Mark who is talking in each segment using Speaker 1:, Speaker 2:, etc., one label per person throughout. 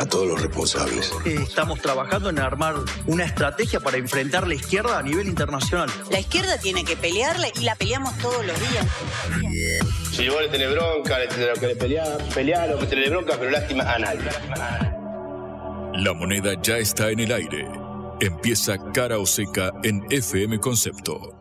Speaker 1: A todos los responsables.
Speaker 2: Estamos trabajando en armar una estrategia para enfrentar la izquierda a nivel internacional.
Speaker 3: La izquierda tiene que pelearla y la peleamos todos los días.
Speaker 4: Si vos le tenés bronca, le tenés que pelear, pelear o que tenés bronca, pero lástima a nadie.
Speaker 5: La moneda ya está en el aire. Empieza cara o seca en FM Concepto.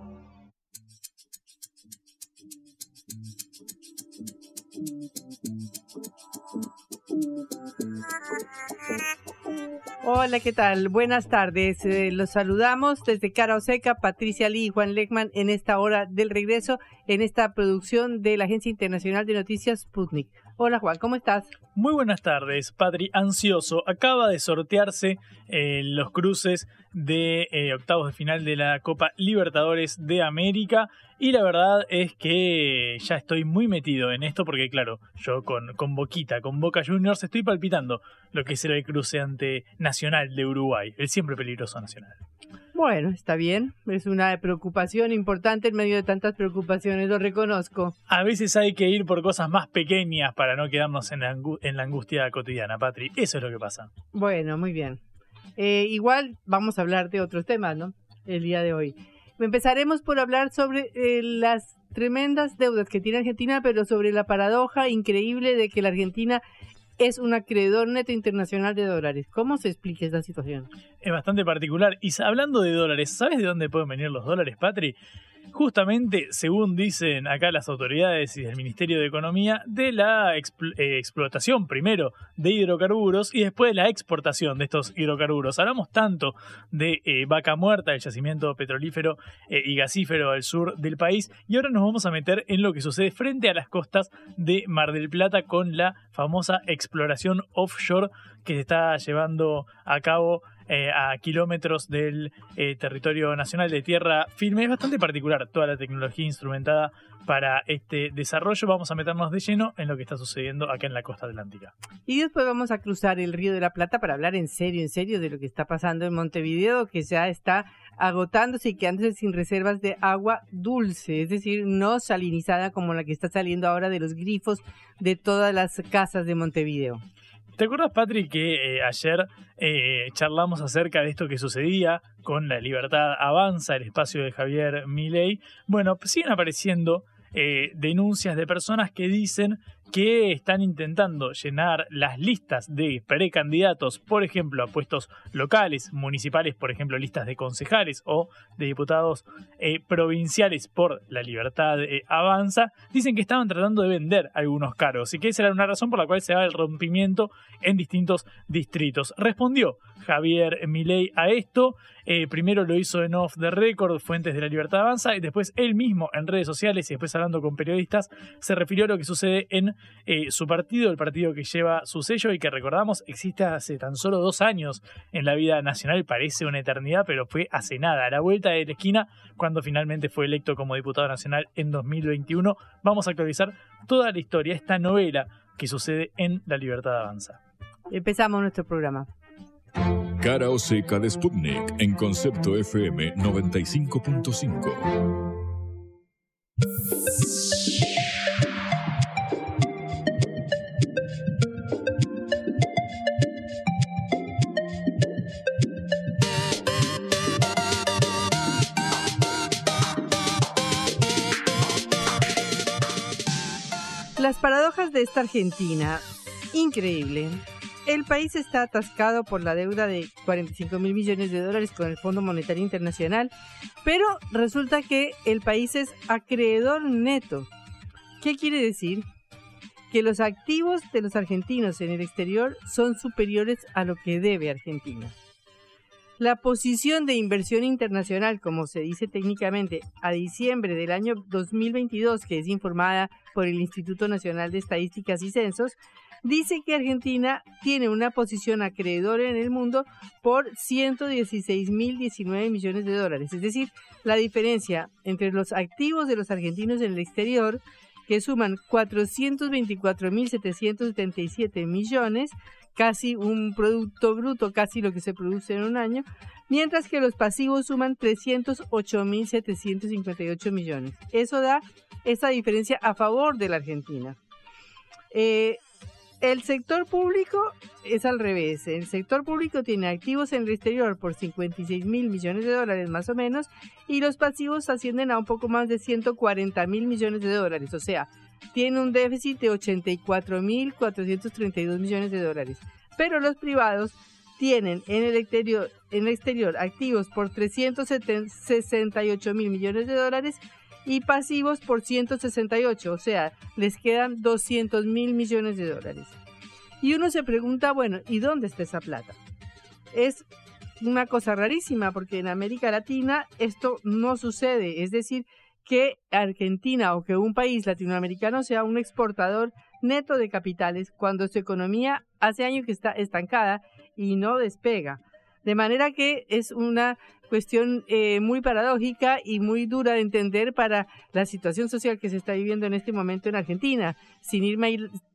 Speaker 6: Hola, ¿qué tal? Buenas tardes. Eh, los saludamos desde Cara Oseca, Patricia Lee y Juan Leckman en esta hora del regreso en esta producción de la Agencia Internacional de Noticias Sputnik. Hola Juan, ¿cómo estás?
Speaker 7: Muy buenas tardes, Patri. Ansioso. Acaba de sortearse eh, los cruces de eh, octavos de final de la Copa Libertadores de América. Y la verdad es que ya estoy muy metido en esto porque, claro, yo con, con Boquita, con Boca Juniors, estoy palpitando lo que será el cruce ante Nacional de Uruguay, el siempre peligroso Nacional.
Speaker 6: Bueno, está bien. Es una preocupación importante en medio de tantas preocupaciones, lo reconozco.
Speaker 7: A veces hay que ir por cosas más pequeñas para no quedarnos en la, en la angustia cotidiana, Patri. Eso es lo que pasa.
Speaker 6: Bueno, muy bien. Eh, igual vamos a hablar de otros temas, ¿no? El día de hoy. Empezaremos por hablar sobre eh, las tremendas deudas que tiene Argentina, pero sobre la paradoja increíble de que la Argentina es un acreedor neto internacional de dólares. ¿Cómo se explica esta situación?
Speaker 7: Es bastante particular. Y hablando de dólares, ¿sabes de dónde pueden venir los dólares, Patri? Justamente, según dicen acá las autoridades y del Ministerio de Economía, de la eh, explotación primero de hidrocarburos y después de la exportación de estos hidrocarburos. Hablamos tanto de eh, Vaca Muerta, el yacimiento petrolífero eh, y gasífero al sur del país, y ahora nos vamos a meter en lo que sucede frente a las costas de Mar del Plata con la famosa exploración offshore que se está llevando a cabo eh, a kilómetros del eh, territorio nacional de tierra firme. Es bastante particular toda la tecnología instrumentada para este desarrollo. Vamos a meternos de lleno en lo que está sucediendo acá en la costa atlántica.
Speaker 6: Y después vamos a cruzar el río de la Plata para hablar en serio, en serio de lo que está pasando en Montevideo, que ya está agotándose y quedándose sin reservas de agua dulce, es decir, no salinizada como la que está saliendo ahora de los grifos de todas las casas de Montevideo.
Speaker 7: ¿Te acuerdas, Patrick, que eh, ayer eh, charlamos acerca de esto que sucedía con la libertad avanza, el espacio de Javier Milei? Bueno, siguen apareciendo eh, denuncias de personas que dicen que están intentando llenar las listas de precandidatos, por ejemplo, a puestos locales, municipales, por ejemplo, listas de concejales o de diputados eh, provinciales por la libertad eh, avanza, dicen que estaban tratando de vender algunos cargos y que esa era una razón por la cual se da el rompimiento en distintos distritos. Respondió Javier Milei a esto, eh, primero lo hizo en off the record, Fuentes de la Libertad Avanza, y después él mismo en redes sociales y después hablando con periodistas, se refirió a lo que sucede en eh, su partido, el partido que lleva su sello y que recordamos existe hace tan solo dos años en la vida nacional, parece una eternidad, pero fue hace nada, a la vuelta de la esquina, cuando finalmente fue electo como diputado nacional en 2021. Vamos a actualizar toda la historia, esta novela que sucede en La Libertad Avanza.
Speaker 6: Empezamos nuestro programa.
Speaker 5: Cara o seca de Sputnik en concepto FM 95.5.
Speaker 6: Las paradojas de esta Argentina, increíble. El país está atascado por la deuda de 45 mil millones de dólares con el Fondo Monetario Internacional, pero resulta que el país es acreedor neto. ¿Qué quiere decir? Que los activos de los argentinos en el exterior son superiores a lo que debe Argentina. La posición de inversión internacional, como se dice técnicamente, a diciembre del año 2022, que es informada por el Instituto Nacional de Estadísticas y Censos, dice que Argentina tiene una posición acreedora en el mundo por 116.019 millones de dólares. Es decir, la diferencia entre los activos de los argentinos en el exterior, que suman 424.777 millones, casi un producto bruto, casi lo que se produce en un año, mientras que los pasivos suman 308.758 millones. Eso da esa diferencia a favor de la Argentina. Eh, el sector público es al revés. El sector público tiene activos en el exterior por 56 mil millones de dólares más o menos y los pasivos ascienden a un poco más de 140 mil millones de dólares. O sea, tiene un déficit de 84 mil 432 millones de dólares. Pero los privados tienen en el exterior, activos por 368 mil millones de dólares y pasivos por 168, o sea, les quedan 200 mil millones de dólares. Y uno se pregunta, bueno, ¿y dónde está esa plata? Es una cosa rarísima porque en América Latina esto no sucede, es decir, que Argentina o que un país latinoamericano sea un exportador neto de capitales cuando su economía hace años que está estancada y no despega. De manera que es una cuestión eh, muy paradójica y muy dura de entender para la situación social que se está viviendo en este momento en Argentina. Sin ir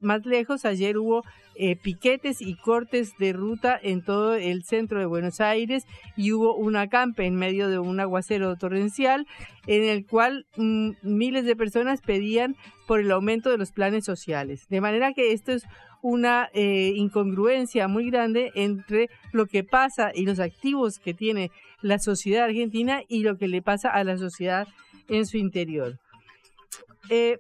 Speaker 6: más lejos, ayer hubo eh, piquetes y cortes de ruta en todo el centro de Buenos Aires y hubo un acampe en medio de un aguacero torrencial en el cual mm, miles de personas pedían por el aumento de los planes sociales. De manera que esto es una eh, incongruencia muy grande entre lo que pasa y los activos que tiene la sociedad argentina y lo que le pasa a la sociedad en su interior. Eh,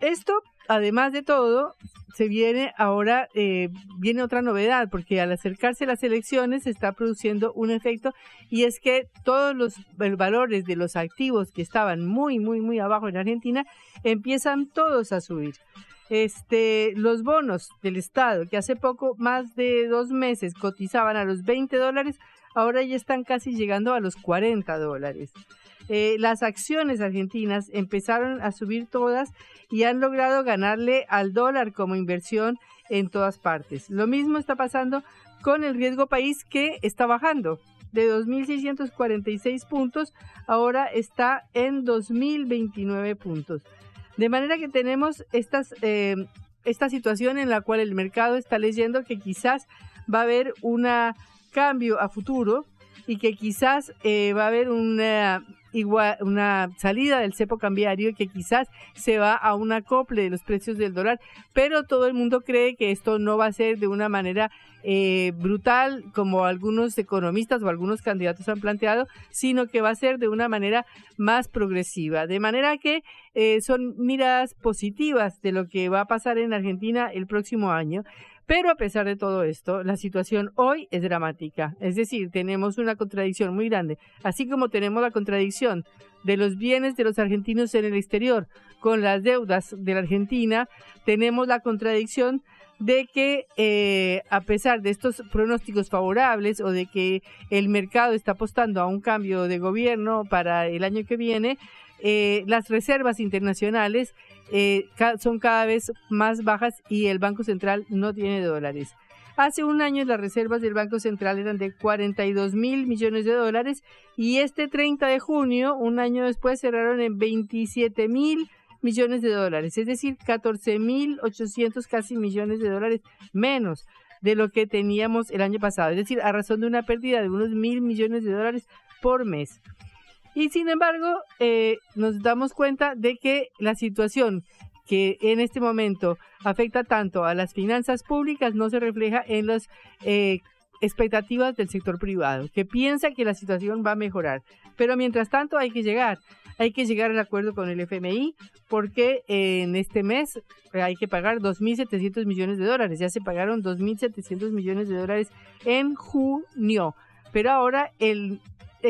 Speaker 6: esto, además de todo, se viene ahora, eh, viene otra novedad, porque al acercarse las elecciones se está produciendo un efecto y es que todos los valores de los activos que estaban muy, muy, muy abajo en Argentina empiezan todos a subir este, los bonos del Estado, que hace poco, más de dos meses, cotizaban a los 20 dólares, ahora ya están casi llegando a los 40 dólares. Eh, las acciones argentinas empezaron a subir todas y han logrado ganarle al dólar como inversión en todas partes. Lo mismo está pasando con el riesgo país que está bajando. De 2.646 puntos, ahora está en 2.029 puntos. De manera que tenemos eh, esta situación en la cual el mercado está leyendo que quizás va a haber un cambio a futuro y que quizás eh, va a haber una, una salida del cepo cambiario y que quizás se va a un acople de los precios del dólar, pero todo el mundo cree que esto no va a ser de una manera eh, brutal como algunos economistas o algunos candidatos han planteado, sino que va a ser de una manera más progresiva. De manera que eh, son miradas positivas de lo que va a pasar en Argentina el próximo año. Pero a pesar de todo esto, la situación hoy es dramática. Es decir, tenemos una contradicción muy grande. Así como tenemos la contradicción de los bienes de los argentinos en el exterior con las deudas de la Argentina, tenemos la contradicción de que eh, a pesar de estos pronósticos favorables o de que el mercado está apostando a un cambio de gobierno para el año que viene, eh, las reservas internacionales eh, son cada vez más bajas y el Banco Central no tiene dólares. Hace un año las reservas del Banco Central eran de 42 mil millones de dólares y este 30 de junio, un año después, cerraron en 27 mil millones de dólares, es decir, 14 mil 800 casi millones de dólares menos de lo que teníamos el año pasado, es decir, a razón de una pérdida de unos mil millones de dólares por mes. Y sin embargo, eh, nos damos cuenta de que la situación que en este momento afecta tanto a las finanzas públicas no se refleja en las eh, expectativas del sector privado, que piensa que la situación va a mejorar. Pero mientras tanto hay que llegar, hay que llegar al acuerdo con el FMI porque en este mes hay que pagar 2.700 millones de dólares, ya se pagaron 2.700 millones de dólares en junio, pero ahora el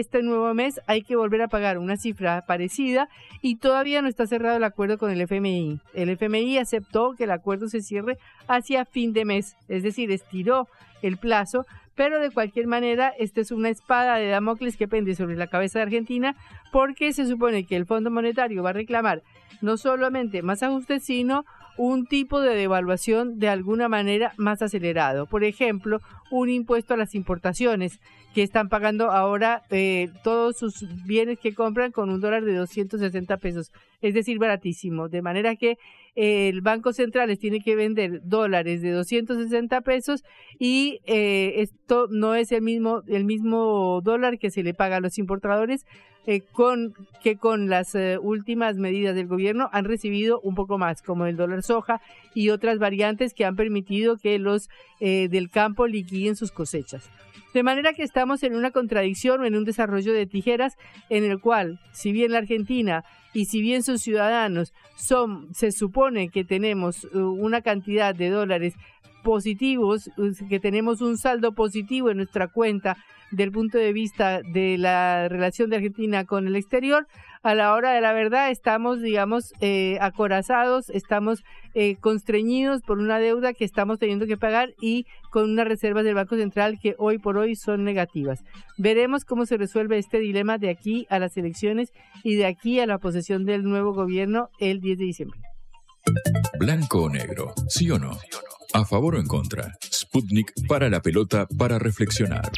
Speaker 6: este nuevo mes hay que volver a pagar una cifra parecida y todavía no está cerrado el acuerdo con el FMI. El FMI aceptó que el acuerdo se cierre hacia fin de mes, es decir, estiró el plazo, pero de cualquier manera, esta es una espada de Damocles que pende sobre la cabeza de Argentina porque se supone que el Fondo Monetario va a reclamar no solamente más ajustes, sino un tipo de devaluación de alguna manera más acelerado. Por ejemplo, un impuesto a las importaciones que están pagando ahora eh, todos sus bienes que compran con un dólar de 260 pesos, es decir, baratísimo. De manera que eh, el Banco Central les tiene que vender dólares de 260 pesos y eh, esto no es el mismo, el mismo dólar que se le paga a los importadores, eh, con que con las eh, últimas medidas del gobierno han recibido un poco más, como el dólar soja y otras variantes que han permitido que los eh, del campo liquiden sus cosechas. De manera que estamos en una contradicción o en un desarrollo de tijeras en el cual, si bien la Argentina y si bien sus ciudadanos son, se supone que tenemos una cantidad de dólares positivos, que tenemos un saldo positivo en nuestra cuenta del punto de vista de la relación de Argentina con el exterior, a la hora de la verdad estamos, digamos, eh, acorazados, estamos eh, constreñidos por una deuda que estamos teniendo que pagar y con unas reservas del Banco Central que hoy por hoy son negativas. Veremos cómo se resuelve este dilema de aquí a las elecciones y de aquí a la posesión del nuevo gobierno el 10 de diciembre.
Speaker 5: Blanco o negro, sí o no. A favor o en contra. Sputnik para la pelota para reflexionar.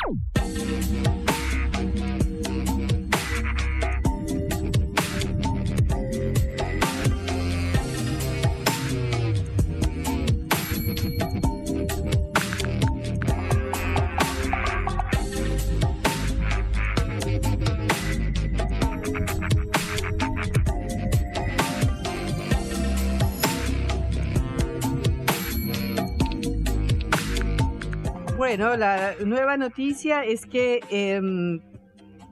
Speaker 6: Bueno, la nueva noticia es que em,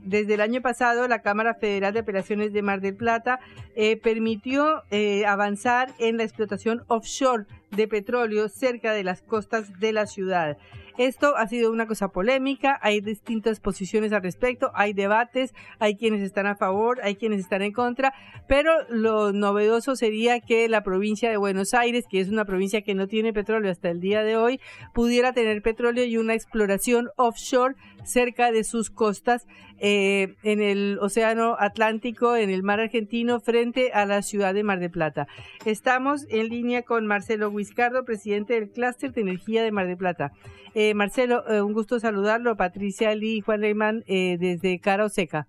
Speaker 6: desde el año pasado la Cámara Federal de Operaciones de Mar del Plata eh, permitió eh, avanzar en la explotación offshore de petróleo cerca de las costas de la ciudad. Esto ha sido una cosa polémica, hay distintas posiciones al respecto, hay debates, hay quienes están a favor, hay quienes están en contra, pero lo novedoso sería que la provincia de Buenos Aires, que es una provincia que no tiene petróleo hasta el día de hoy, pudiera tener petróleo y una exploración offshore cerca de sus costas eh, en el Océano Atlántico, en el mar argentino, frente a la ciudad de Mar de Plata. Estamos en línea con Marcelo Huiscardo, presidente del Clúster de Energía de Mar de Plata. Eh, Marcelo, eh, un gusto saludarlo. Patricia Lee y Juan Reimann desde Cara Seca.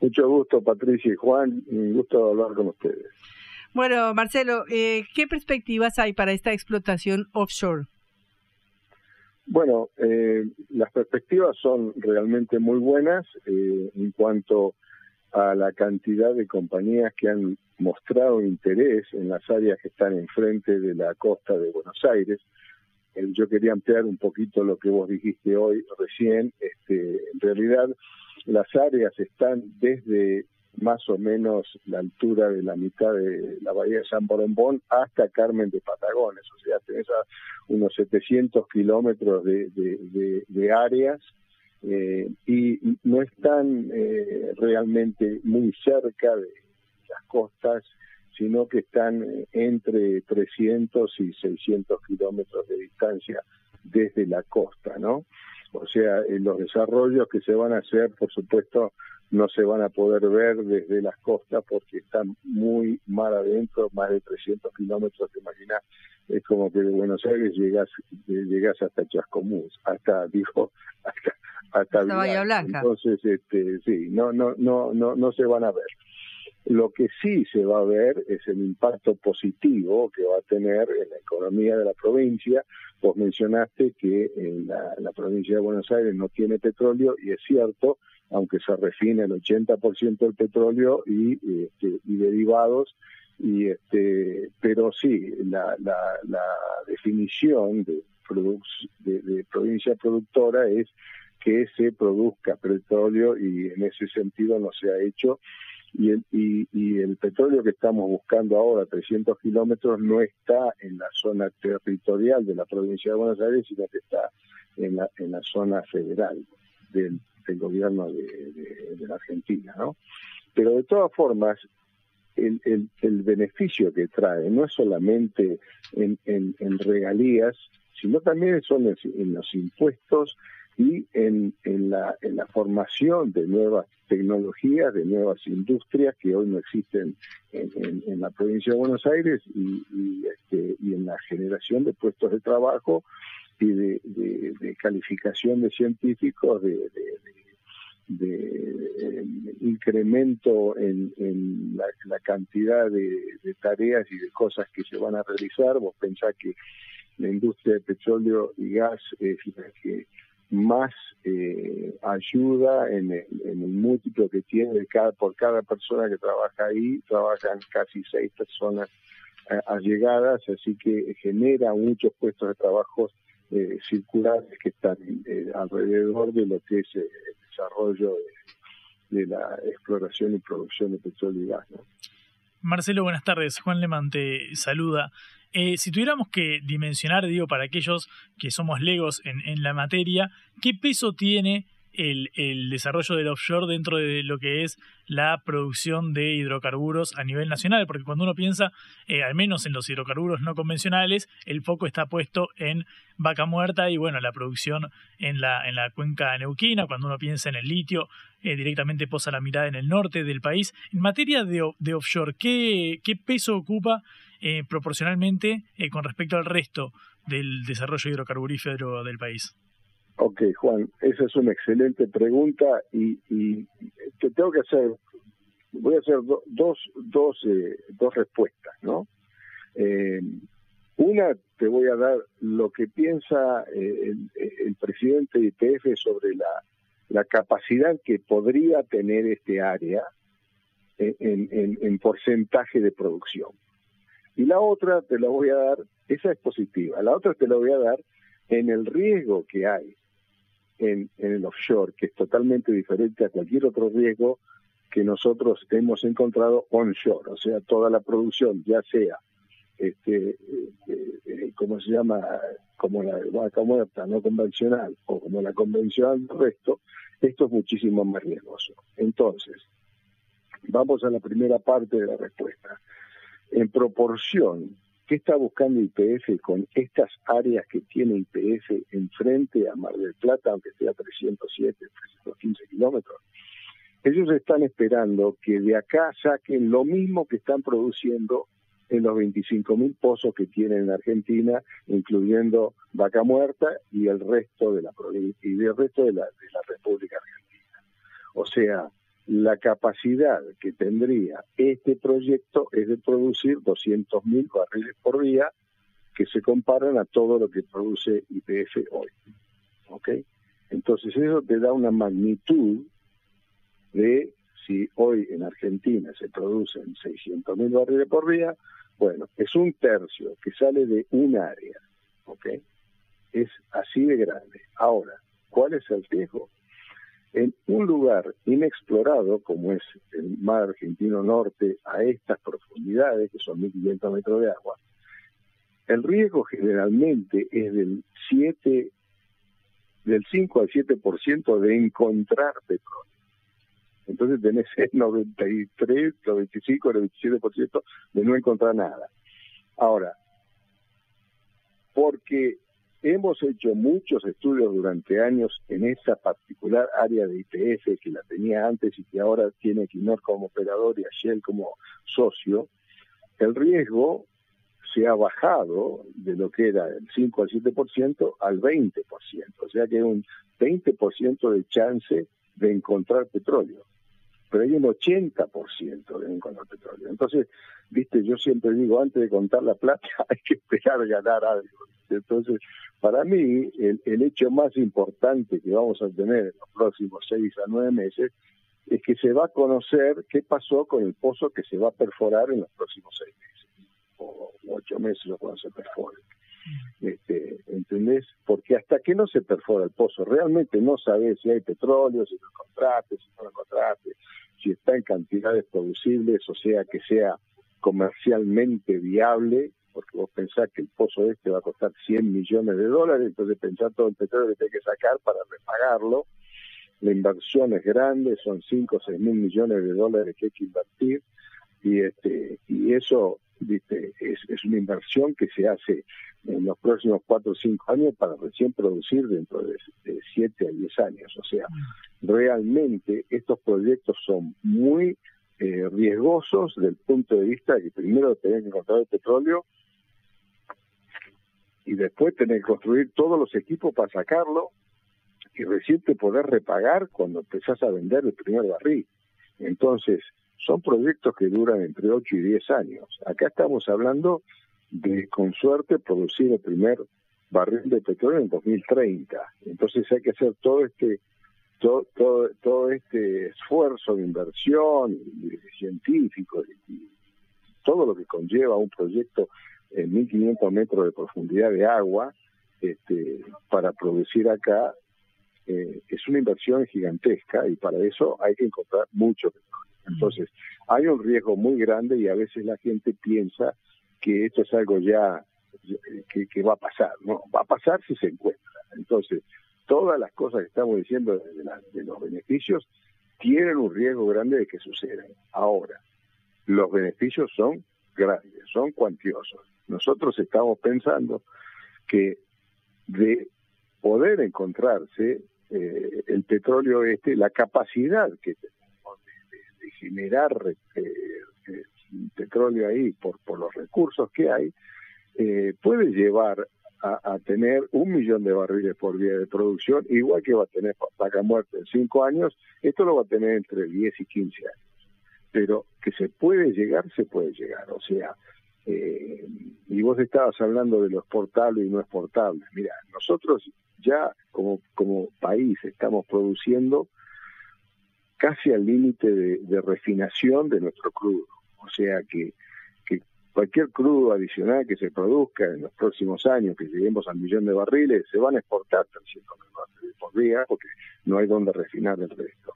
Speaker 8: Mucho gusto, Patricia y Juan. Un gusto hablar con ustedes.
Speaker 6: Bueno, Marcelo, ¿qué perspectivas hay para esta explotación offshore?
Speaker 8: Bueno, eh, las perspectivas son realmente muy buenas eh, en cuanto a la cantidad de compañías que han mostrado interés en las áreas que están enfrente de la costa de Buenos Aires. Eh, yo quería ampliar un poquito lo que vos dijiste hoy recién. Este, en realidad, las áreas están desde más o menos la altura de la mitad de la bahía de San Borombón hasta Carmen de Patagones, o sea, tenés a unos 700 kilómetros de, áreas eh, y no están eh, realmente muy cerca de las costas, sino que están eh, entre 300 y 600 kilómetros de distancia desde la costa, ¿no? O sea, los desarrollos que se van a hacer, por supuesto, no se van a poder ver desde las costas porque están muy mal adentro, más de 300 kilómetros, te imaginas, es como que de Buenos Aires llegas, llegas hasta Chascomús, hasta, dijo, hasta, hasta,
Speaker 6: Bahía Blanca.
Speaker 8: Entonces, este, sí, no, no, no, no, no se van a ver. Lo que sí se va a ver es el impacto positivo que va a tener en la economía de la provincia. Vos mencionaste que en la, la provincia de Buenos Aires no tiene petróleo y es cierto, aunque se refine el 80% del petróleo y, este, y derivados, y este, pero sí, la, la, la definición de, de, de, provincia productora es que se produzca petróleo y en ese sentido no se ha hecho. Y el, y, y el petróleo que estamos buscando ahora, 300 kilómetros, no está en la zona territorial de la provincia de Buenos Aires, sino que está en la, en la zona federal del del gobierno de, la Argentina, ¿no? Pero de todas formas, el, el, beneficio que trae no es solamente en, en, regalías, sino también son en, los impuestos y en, en, la, formación de nuevas tecnologías, de nuevas industrias que hoy no existen en, la provincia de Buenos Aires y, este, y en la generación de puestos de trabajo y de, de, calificación de científicos, de, de incremento en, la, cantidad de, tareas y de cosas que se van a realizar. Vos pensás que la industria de petróleo y gas es la que más eh, ayuda en el, en el múltiplo que tiene cada, por cada persona que trabaja ahí, trabajan casi seis personas eh, allegadas, así que genera muchos puestos de trabajo eh, circulares que están eh, alrededor de lo que es el desarrollo de, la exploración y producción de petróleo y gas.
Speaker 7: Marcelo, buenas tardes. Juan Leman te saluda. Eh, si tuviéramos que dimensionar, digo, para aquellos que somos legos en, en la materia, ¿qué peso tiene el, desarrollo del offshore dentro de lo que es la producción de hidrocarburos a nivel nacional, porque cuando uno piensa, eh, al menos en los hidrocarburos no convencionales, el foco está puesto en vaca muerta y bueno, la producción en la, en la cuenca neuquina, cuando uno piensa en el litio, eh, directamente posa la mirada en el norte del país. En materia de, offshore, ¿qué, ¿qué, peso ocupa eh, proporcionalmente con respecto al resto del desarrollo hidrocarburífero del país?
Speaker 8: Ok, Juan, esa es una excelente pregunta y, y te tengo que hacer, voy a hacer dos, dos, eh, dos respuestas, ¿no? Eh, una, te voy a dar lo que piensa eh, el, presidente de IPF sobre la, la capacidad que podría tener este área en, en, en porcentaje de producción. Y la otra te la voy a dar, esa es positiva, la otra te la voy a dar en el riesgo que hay en, el offshore, que es totalmente diferente a cualquier otro riesgo que nosotros hemos encontrado onshore, o sea, toda la producción, ya sea, este, eh, como se llama, como la vaca muerta no convencional o como la convencional resto, esto es muchísimo más riesgoso. Entonces, vamos a la primera parte de la respuesta. En proporción ¿Qué está buscando IPF con estas áreas que tiene IPF enfrente a Mar del Plata, aunque sea a 307, 315 kilómetros? Ellos están esperando que de acá saquen lo mismo que están produciendo en los 25.000 pozos que tienen en Argentina, incluyendo Vaca Muerta y el resto de la y el resto de la, de la República Argentina. O sea, la capacidad que tendría este proyecto es de producir 200.000 barriles por día que se comparan a todo lo que produce IPF hoy. ¿Ok? Entonces eso te da una magnitud de si hoy en Argentina se producen 600.000 barriles por día, bueno, es un tercio que sale de un área. ¿Ok? Es así de grande. Ahora, ¿cuál es el riesgo? En un lugar inexplorado como es el mar argentino norte a estas profundidades, que son 1.500 metros de agua, el riesgo generalmente es del 7, del 5 al 7% de encontrar petróleo. Entonces tenés el 93, 95, el 27% de no encontrar nada. Ahora, porque Hemos hecho muchos estudios durante años en esa particular área de IPF que la tenía antes y que ahora tiene Equinor como operador y a Shell como socio. El riesgo se ha bajado de lo que era el 5 al 7% al 20%, o sea que hay un 20% de chance de encontrar petróleo, pero hay un 80% de encontrar petróleo. Entonces, viste, yo siempre digo, antes de contar la plata hay que esperar ganar algo. Entonces, para mí, el, hecho más importante que vamos a tener en los próximos seis a nueve meses es que se va a conocer qué pasó con el pozo que se va a perforar en los próximos seis meses, o ocho meses cuando se perfore. Este, ¿Entendés? Porque hasta que no se perfora el pozo, realmente no sabes si hay petróleo, si lo contrates, si no lo contrates, si está en cantidades producibles, o sea, que sea comercialmente viable, porque vos pensás que el pozo este va a costar 100 millones de dólares, entonces pensar todo el petróleo que hay que sacar para repagarlo. La inversión es grande, son 5 o 6 mil millones de dólares que hay que invertir, y, este, y eso ¿viste? Es, es una inversión que se hace en los próximos cuatro o cinco años para recién producir dentro de, de siete a diez años. O sea, realmente estos proyectos son muy eh, riesgosos del punto de vista de que primero tenés que encontrar el petróleo y después tenés que construir todos los equipos para sacarlo y recién te podés repagar cuando empezás a vender el primer barril. Entonces, son proyectos que duran entre 8 y 10 años. Acá estamos hablando de, con suerte, producir el primer barril de petróleo en 2030. Entonces hay que hacer todo este todo, todo, todo este esfuerzo de inversión científico y, todo lo que conlleva un proyecto en 1500 metros de profundidad de agua este, para producir acá eh, es una inversión gigantesca y para eso hay que encontrar mucho petróleo. Entonces, hay un riesgo muy grande y a veces la gente piensa que esto es algo ya que, va a pasar, ¿no? Va a pasar si se encuentra. Entonces, todas las cosas que estamos diciendo de, los beneficios tienen un riesgo grande de que sucedan. Ahora, los beneficios son grandes, son cuantiosos. Nosotros estamos pensando que de poder encontrarse eh, el petróleo este, la capacidad que generar eh, eh, petróleo ahí por, por los recursos que hay, puede llevar a, tener un millón de barriles por vía de producción, igual que va a tener Vaca Muerta en cinco años, esto lo va a tener entre 10 y 15 años. Pero que se puede llegar, se puede llegar. O sea, eh, y vos estabas hablando de lo exportable y no exportable. Mira, nosotros ya como, como país estamos produciendo casi al límite de, refinación de nuestro crudo. O sea que cualquier crudo adicional que se produzca en los próximos años, que lleguemos al millón de barriles, se van a exportar 300 barriles por día porque no hay donde refinar el resto.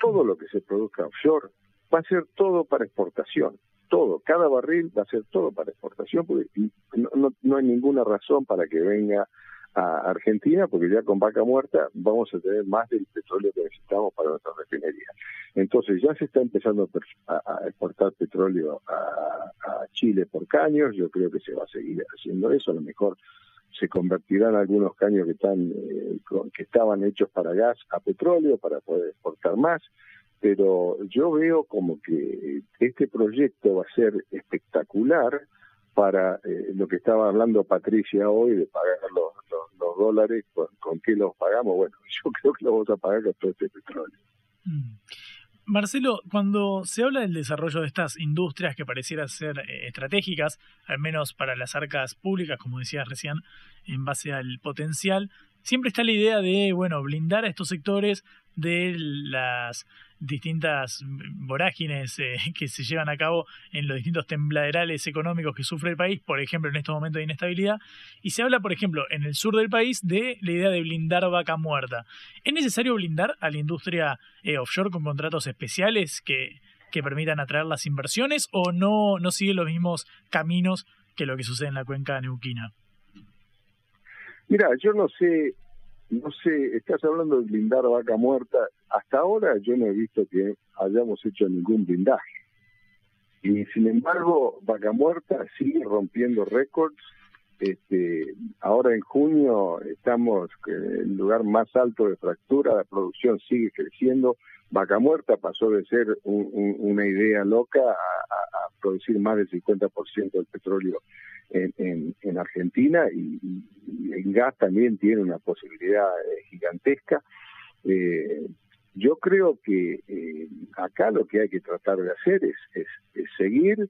Speaker 8: Todo lo que se produzca offshore va a ser todo para exportación. Todo, cada barril va a ser todo para exportación porque no, no hay ninguna razón para que venga a Argentina, porque ya con vaca muerta vamos a tener más del petróleo que necesitamos para nuestra refinería. Entonces ya se está empezando a, exportar petróleo a, Chile por caños, yo creo que se va a seguir haciendo eso, a lo mejor se convertirán algunos caños que están eh, que estaban hechos para gas a petróleo para poder exportar más. Pero yo veo como que este proyecto va a ser espectacular para eh, lo que estaba hablando Patricia hoy de pagar los, los, dólares, ¿con, qué los pagamos? Bueno, yo creo que lo vamos a pagar con este petróleo.
Speaker 7: Mm. Marcelo, cuando se habla del desarrollo de estas industrias que parecieran ser eh, estratégicas, al menos para las arcas públicas, como decías recién, en base al potencial, siempre está la idea de, bueno, blindar a estos sectores de las distintas vorágines eh, que se llevan a cabo en los distintos tembladerales económicos que sufre el país, por ejemplo, en estos momentos de inestabilidad. Y se habla, por ejemplo, en el sur del país de la idea de blindar vaca muerta. ¿Es necesario blindar a la industria eh, offshore con contratos especiales que, que permitan atraer las inversiones o no, no sigue los mismos caminos que lo que sucede en la cuenca neuquina?
Speaker 8: Mira, yo no sé no sé, estás hablando de blindar vaca muerta. Hasta ahora yo no he visto que hayamos hecho ningún blindaje. Y sin embargo, vaca muerta sigue rompiendo récords. Este, ahora en junio estamos en el lugar más alto de fractura, la producción sigue creciendo. Vaca muerta pasó de ser una idea loca a, producir más del 50% del petróleo en, en, Argentina y, en gas también tiene una posibilidad eh, gigantesca. Eh, yo creo que eh, acá lo que hay que tratar de hacer es, seguir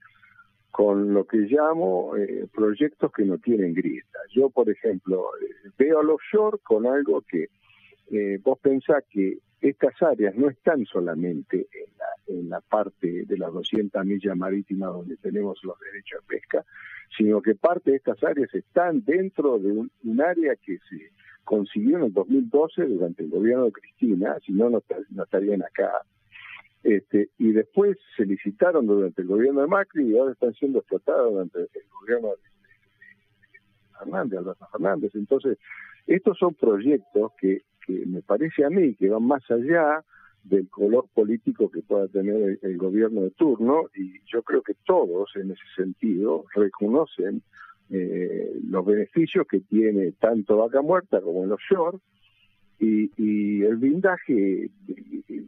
Speaker 8: con lo que llamo proyectos que no tienen grieta. Yo, por ejemplo, veo al offshore con algo que vos pensás que estas áreas no están solamente en la, en la parte de las 200 millas marítimas donde tenemos los derechos de pesca, sino que parte de estas áreas están dentro de un, área que se consiguió en el 2012 durante el gobierno de Cristina, si no, no, estarían acá. Este, y después se licitaron durante el gobierno de Macri y ahora están siendo explotados durante el gobierno de, Fernández, Alberto Fernández. Entonces, estos son proyectos que, que me parece a mí que van más allá del color político que pueda tener el, gobierno de turno y yo creo que todos en ese sentido reconocen eh, los beneficios que tiene tanto Vaca Muerta como el offshore y, y el blindaje,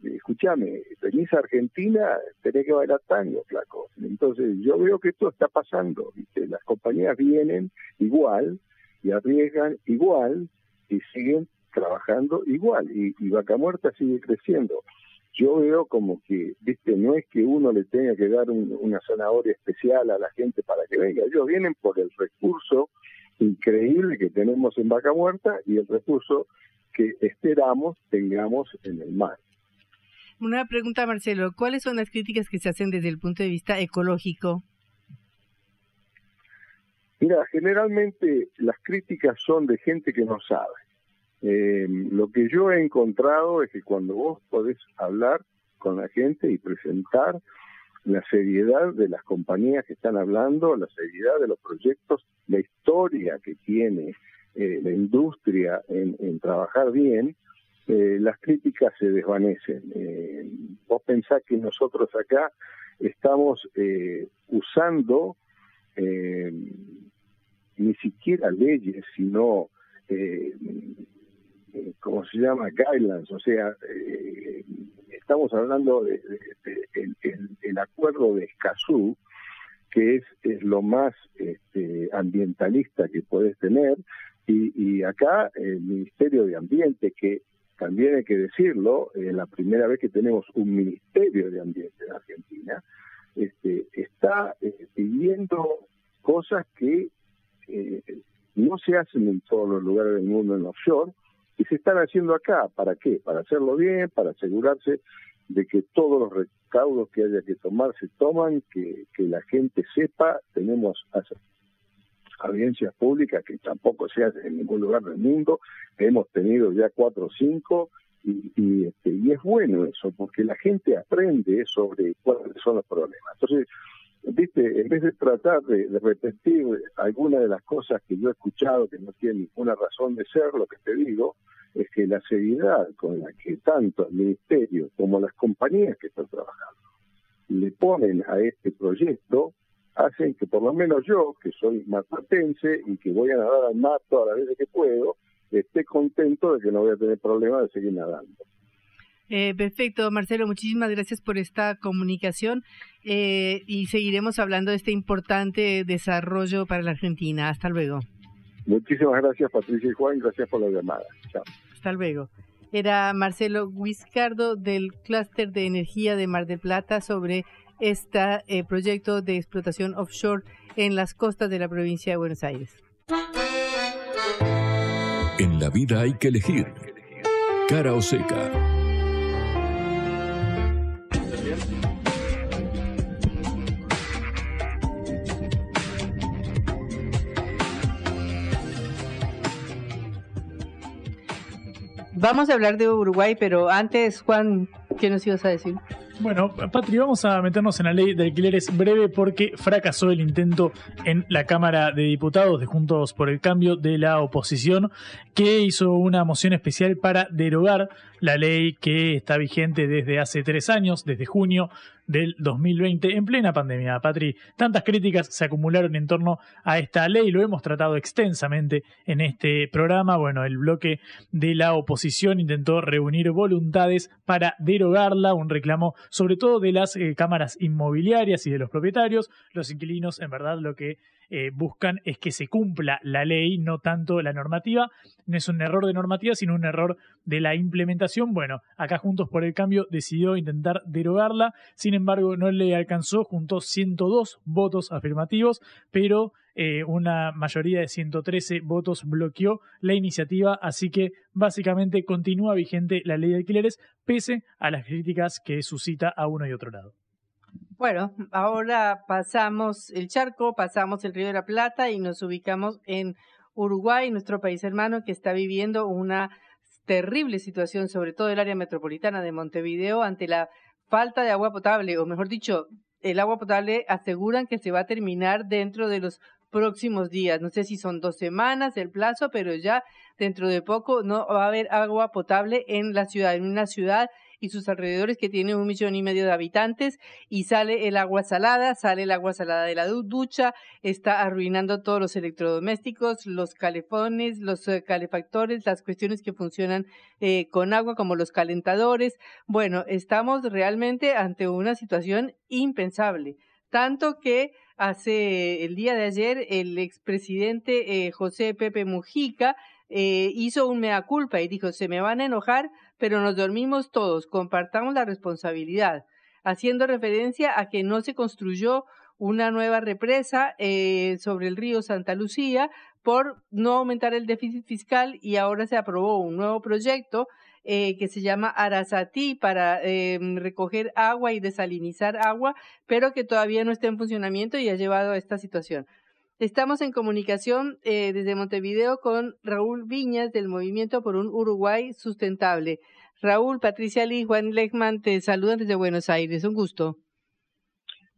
Speaker 8: escúchame, venís a Argentina, tenés que bailar tango, flaco. Entonces yo veo que esto está pasando, ¿viste? las compañías vienen igual y arriesgan igual y siguen trabajando igual y, y Vaca Muerta sigue creciendo. Yo veo como que, viste, no es que uno le tenga que dar una zanahoria especial a la gente para que venga, ellos vienen por el recurso increíble que tenemos en Vaca Muerta y el recurso que esperamos tengamos en el mar.
Speaker 6: Una pregunta, Marcelo, ¿cuáles son las críticas que se hacen desde el punto de vista ecológico?
Speaker 8: Mira, generalmente las críticas son de gente que no sabe. Eh, lo que yo he encontrado es que cuando vos podés hablar con la gente y presentar la seriedad de las compañías que están hablando, la seriedad de los proyectos, la historia que tiene eh, la industria en, trabajar bien, eh, las críticas se desvanecen. Eh, vos pensás que nosotros acá estamos usando ni siquiera leyes, sino, ¿cómo se llama? Guidelines, o sea, estamos hablando del de, el acuerdo de Escazú, que es, lo más este, ambientalista que puedes tener, y, acá el Ministerio de Ambiente, que también hay que decirlo, es la primera vez que tenemos un Ministerio de Ambiente en Argentina, este, está eh, pidiendo cosas que eh, no se hacen en todos los lugares del mundo en offshore y se están haciendo acá. ¿Para qué? Para hacerlo bien, para asegurarse de que todos los recaudos que haya que tomar se toman, que, que la gente sepa, tenemos audiencias públicas que tampoco se hace en ningún lugar del mundo. Hemos tenido ya cuatro o cinco y, y, este, y es bueno eso, porque la gente aprende sobre cuáles son los problemas. Entonces, viste, en vez de tratar de, repetir algunas de las cosas que yo he escuchado que no tienen ninguna razón de ser, lo que te digo es que la seriedad con la que tanto el ministerio como las compañías que están trabajando le ponen a este proyecto hacen que por lo menos yo, que soy marplatense y que voy a nadar al mar todas las veces que puedo, esté contento de que no voy a tener problema de seguir nadando.
Speaker 6: Eh, perfecto, Marcelo, muchísimas gracias por esta comunicación eh, y seguiremos hablando de este importante desarrollo para la Argentina. Hasta luego.
Speaker 8: Muchísimas gracias, Patricia y Juan, gracias por la llamada. Chao.
Speaker 6: Hasta luego. Era Marcelo Guiscardo del Clúster de Energía de Mar del Plata sobre este proyecto de explotación offshore en las costas de la provincia de Buenos Aires.
Speaker 5: En la vida hay que elegir. Cara o seca.
Speaker 6: Vamos a hablar de Uruguay, pero antes, Juan, ¿qué nos ibas a decir?
Speaker 7: Bueno, Patri, vamos a meternos en la ley de alquileres breve porque fracasó el intento en la Cámara de Diputados de Juntos por el Cambio de la oposición, que hizo una moción especial para derogar la ley que está vigente desde hace tres años, desde junio del 2020, en plena pandemia. Patri, tantas críticas se acumularon en torno a esta ley, lo hemos tratado extensamente en este programa. Bueno, el bloque de la oposición intentó reunir voluntades para derogarla, un reclamo sobre todo de las eh, cámaras inmobiliarias y de los propietarios. Los inquilinos, en verdad, lo que eh, buscan es que se cumpla la ley, no tanto la normativa. No es un error de normativa, sino un error de la implementación. Bueno, acá Juntos por el Cambio decidió intentar derogarla, sin embargo no le alcanzó, juntó 102 votos afirmativos, pero eh, una mayoría de 113 votos bloqueó la iniciativa, así que básicamente continúa vigente la ley de alquileres, pese a las críticas que suscita a uno y otro lado.
Speaker 6: Bueno, ahora pasamos el charco, pasamos el Río de la Plata y nos ubicamos en Uruguay, nuestro país hermano, que está viviendo una terrible situación, sobre todo el área metropolitana de Montevideo, ante la falta de agua potable, o mejor dicho, el agua potable aseguran que se va a terminar dentro de los próximos días. No sé si son dos semanas el plazo, pero ya dentro de poco no va a haber agua potable en la ciudad, en una ciudad y sus alrededores que tiene un millón y medio de habitantes y sale el agua salada, sale el agua salada de la ducha, está arruinando todos los electrodomésticos, los calefones, los eh, calefactores, las cuestiones que funcionan eh, con agua como los calentadores. Bueno, estamos realmente ante una situación impensable. Tanto que hace el día de ayer el expresidente eh, José Pepe Mujica eh, hizo un mea culpa y dijo, se me van a enojar, pero nos dormimos todos, compartamos la responsabilidad, haciendo referencia a que no se construyó una nueva represa eh, sobre el río Santa Lucía por no aumentar el déficit fiscal y ahora se aprobó un nuevo proyecto eh, que se llama Arasati para eh, recoger agua y desalinizar agua, pero que todavía no está en funcionamiento y ha llevado a esta situación. Estamos en comunicación eh, desde Montevideo con Raúl Viñas del Movimiento por un Uruguay Sustentable. Raúl, Patricia Lee, Juan Lechman te saludan desde Buenos Aires. Un gusto.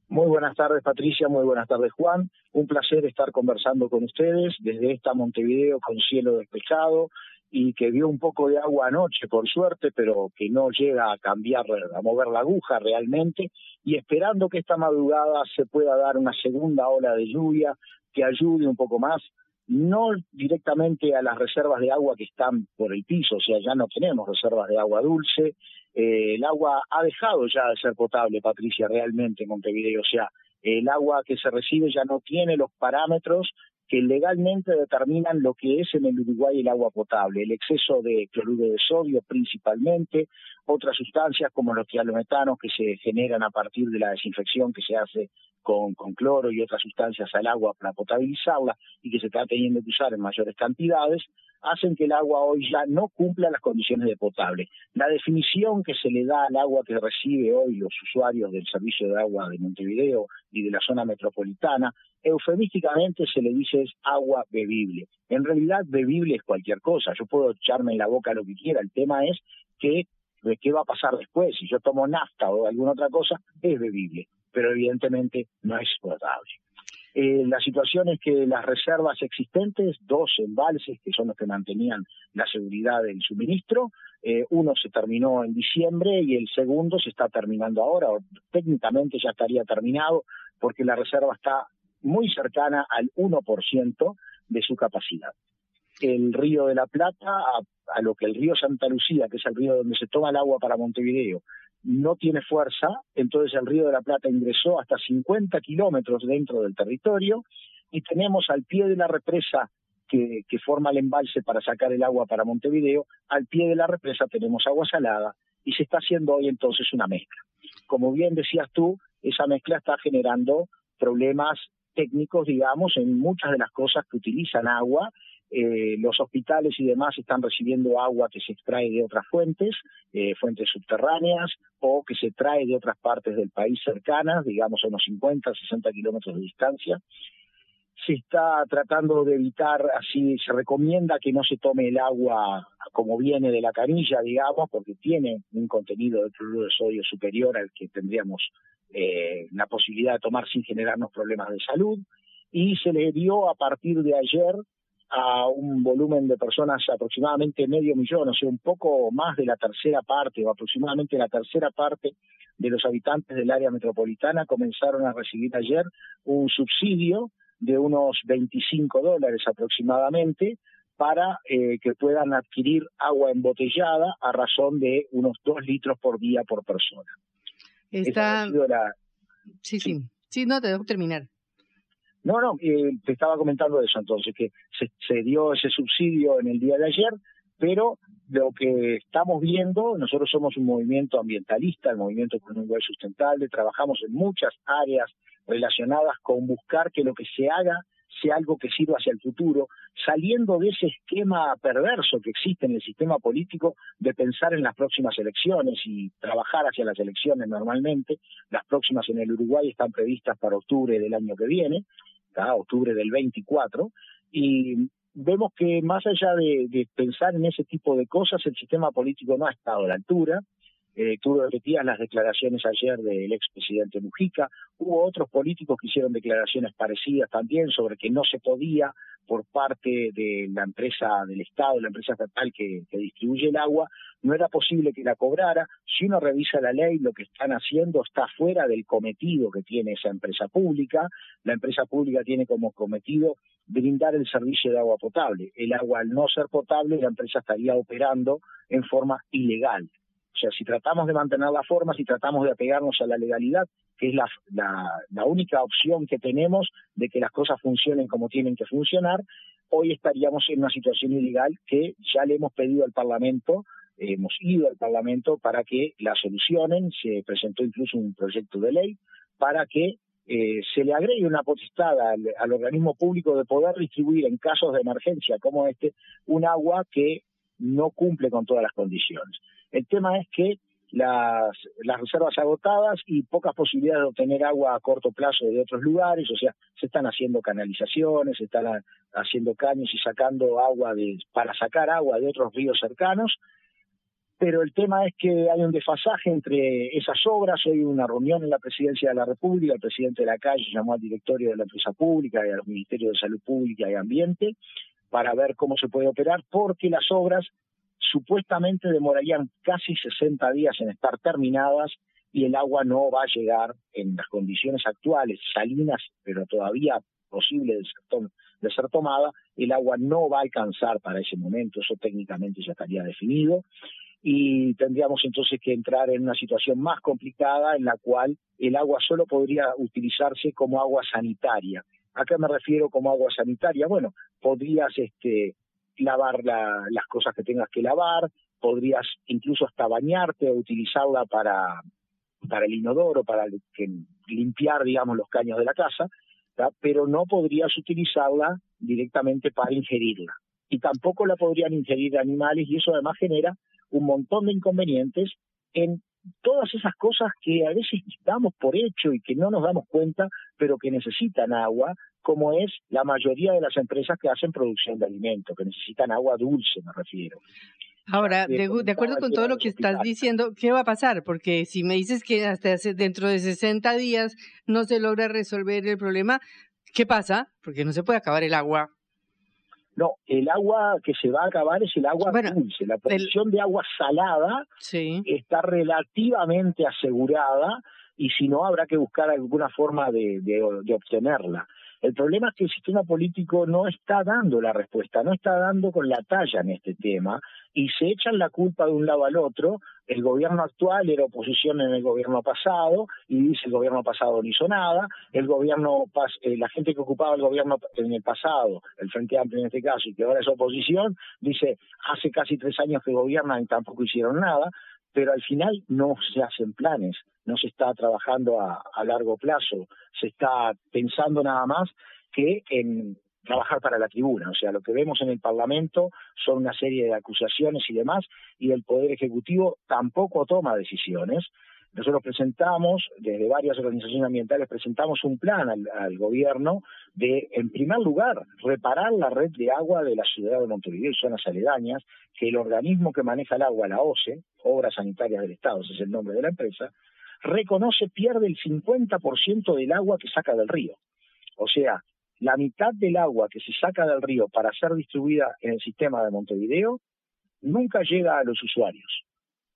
Speaker 9: Muy buenas tardes, Patricia. Muy buenas tardes, Juan. Un placer estar conversando con ustedes desde esta Montevideo con cielo despejado, y que vio un poco de agua anoche, por suerte, pero que no llega a cambiar, a mover la aguja realmente, y esperando que esta madrugada se pueda dar una segunda ola de lluvia que ayude un poco más, no directamente a las reservas de agua que están por el piso, o sea, ya no tenemos reservas de agua dulce, eh, el agua ha dejado ya de ser potable, Patricia, realmente en Montevideo, o sea, el agua que se recibe ya no tiene los parámetros que legalmente determinan lo que es en el Uruguay el agua potable, el exceso de cloruro de sodio principalmente, otras sustancias como los trialometanos que se generan a partir de la desinfección que se hace con, con cloro y otras sustancias al agua para potabilizarla y que se está teniendo que usar en mayores cantidades, hacen que el agua hoy ya no cumpla las condiciones de potable. La definición que se le da al agua que recibe hoy los usuarios del servicio de agua de Montevideo y de la zona metropolitana, eufemísticamente se le dice es agua bebible. En realidad bebible es cualquier cosa, yo puedo echarme en la boca lo que quiera, el tema es que qué va a pasar después, si yo tomo nafta o alguna otra cosa, es bebible, pero evidentemente no es potable. Eh, la situación es que las reservas existentes, dos embalses que son los que mantenían la seguridad del suministro, eh, uno se terminó en diciembre y el segundo se está terminando ahora, o técnicamente ya estaría terminado, porque la reserva está muy cercana al 1% de su capacidad. El río de la Plata, a, lo que el río Santa Lucía, que es el río donde se toma el agua para Montevideo, no tiene fuerza, entonces el río de la Plata ingresó hasta 50 kilómetros dentro del territorio y tenemos al pie de la represa que, que, forma el embalse para sacar el agua para Montevideo, al pie de la represa tenemos agua salada y se está haciendo hoy entonces una mezcla. Como bien decías tú, esa mezcla está generando problemas técnicos, digamos, en muchas de las cosas que utilizan agua. Eh, los hospitales y demás están recibiendo agua que se extrae de otras fuentes, eh, fuentes subterráneas, o que se trae de otras partes del país cercanas, digamos a unos 50, 60 kilómetros de distancia. Se está tratando de evitar, así se recomienda que no se tome el agua como viene de la canilla, digamos, porque tiene un contenido de cloruro de sodio superior al que tendríamos eh, la posibilidad de tomar sin generarnos problemas de salud y se le dio a partir de ayer a un volumen de personas aproximadamente medio millón, o sea, un poco más de la tercera parte o aproximadamente la tercera parte de los habitantes del área metropolitana comenzaron a recibir ayer un subsidio de unos 25 dólares aproximadamente para eh, que puedan adquirir agua embotellada a razón de unos 2 litros por día por persona.
Speaker 6: Está... Sí, sí, sí, no, te dejo terminar.
Speaker 9: No, no, eh, te estaba comentando eso entonces, que se, se, dio ese subsidio en el día de ayer, pero lo que estamos viendo, nosotros somos un movimiento ambientalista, el movimiento por un lugar sustentable, trabajamos en muchas áreas relacionadas con buscar que lo que se haga sea algo que sirva hacia el futuro, saliendo de ese esquema perverso que existe en el sistema político de pensar en las próximas elecciones y trabajar hacia las elecciones normalmente. Las próximas en el Uruguay están previstas para octubre del año que viene, octubre del 24, y vemos que más allá de, de pensar en ese tipo de cosas, el sistema político no ha estado a la altura, eh, tú repetías las declaraciones ayer del expresidente Mujica, hubo otros políticos que hicieron declaraciones parecidas también sobre que no se podía por parte de la empresa del Estado, la empresa estatal que, que distribuye el agua, no era posible que la cobrara. Si uno revisa la ley, lo que están haciendo está fuera del cometido que tiene esa empresa pública. La empresa pública tiene como cometido brindar el servicio de agua potable. El agua al no ser potable, la empresa estaría operando en forma ilegal. O sea, si tratamos de mantener la forma, si tratamos de apegarnos a la legalidad, que es la, única opción que tenemos de que las cosas funcionen como tienen que funcionar, hoy estaríamos en una situación ilegal que ya le hemos pedido al Parlamento, hemos ido al Parlamento para que la solucionen, se presentó incluso un proyecto de ley para que eh, se le agregue una potestad al, al, organismo público de poder distribuir en casos de emergencia como este un agua que no cumple con todas las condiciones. El tema es que las, reservas agotadas y pocas posibilidades de obtener agua a corto plazo de otros lugares, o sea, se están haciendo canalizaciones, se están haciendo caños y sacando agua de, para sacar agua de otros ríos cercanos, pero el tema es que hay un desfasaje entre esas obras. Hoy una reunión en la presidencia de la República, el presidente de la calle llamó al directorio de la empresa pública y al Ministerio de Salud Pública y Ambiente para ver cómo se puede operar, porque las obras supuestamente demorarían casi 60 días en estar terminadas y el agua no va a llegar en las condiciones actuales, salinas, pero todavía posible de ser, de ser tomada, el agua no va a alcanzar para ese momento, eso técnicamente ya estaría definido y tendríamos entonces que entrar en una situación más complicada en la cual el agua solo podría utilizarse como agua sanitaria. ¿A qué me refiero como agua sanitaria? Bueno, podrías este, lavar las cosas que tengas que lavar, podrías incluso hasta bañarte o utilizarla para, para el inodoro, para limpiar, digamos, los caños de la casa, pero no podrías utilizarla directamente para ingerirla. Y tampoco la podrían ingerir animales y eso además genera un montón de inconvenientes en todas esas cosas que a veces damos por hecho y que no nos damos cuenta, pero que necesitan agua, como es la mayoría de las empresas que hacen producción de alimentos, que necesitan agua dulce, me refiero.
Speaker 6: Ahora, de, acuerdo con todo lo que estás diciendo, ¿qué va a pasar? Porque si me dices que hasta dentro de 60 días no se logra resolver el problema, ¿qué pasa? Porque no se puede acabar el agua
Speaker 9: no, el agua que se va a acabar es el agua dulce. La producción de agua salada está relativamente asegurada y si no habrá que buscar alguna forma de, de obtenerla. El problema es que el sistema político no está dando la respuesta, no está dando con la talla en este tema y se echan la culpa de un lado al otro. El gobierno actual era oposición en el gobierno pasado y dice el gobierno pasado no hizo nada. El gobierno, eh, la gente que ocupaba el gobierno en el pasado, el Frente Amplio en este caso, y que ahora es oposición, dice hace casi tres años que gobiernan y tampoco hicieron nada pero al final no se hacen planes, no se está trabajando a, largo plazo, se está pensando nada más que en trabajar para la tribuna. O sea, lo que vemos en el Parlamento son una serie de acusaciones y demás, y el Poder Ejecutivo tampoco toma decisiones. Nosotros presentamos, desde varias organizaciones ambientales, presentamos un plan al, gobierno de, en primer lugar, reparar la red de agua de la ciudad de Montevideo y zonas aledañas, que el organismo que maneja el agua, la OCE, Obras Sanitarias del Estado, ese es el nombre de la empresa, reconoce pierde el 50% del agua que saca del río. O sea, la mitad del agua que se saca del río para ser distribuida en el sistema de Montevideo nunca llega a los usuarios.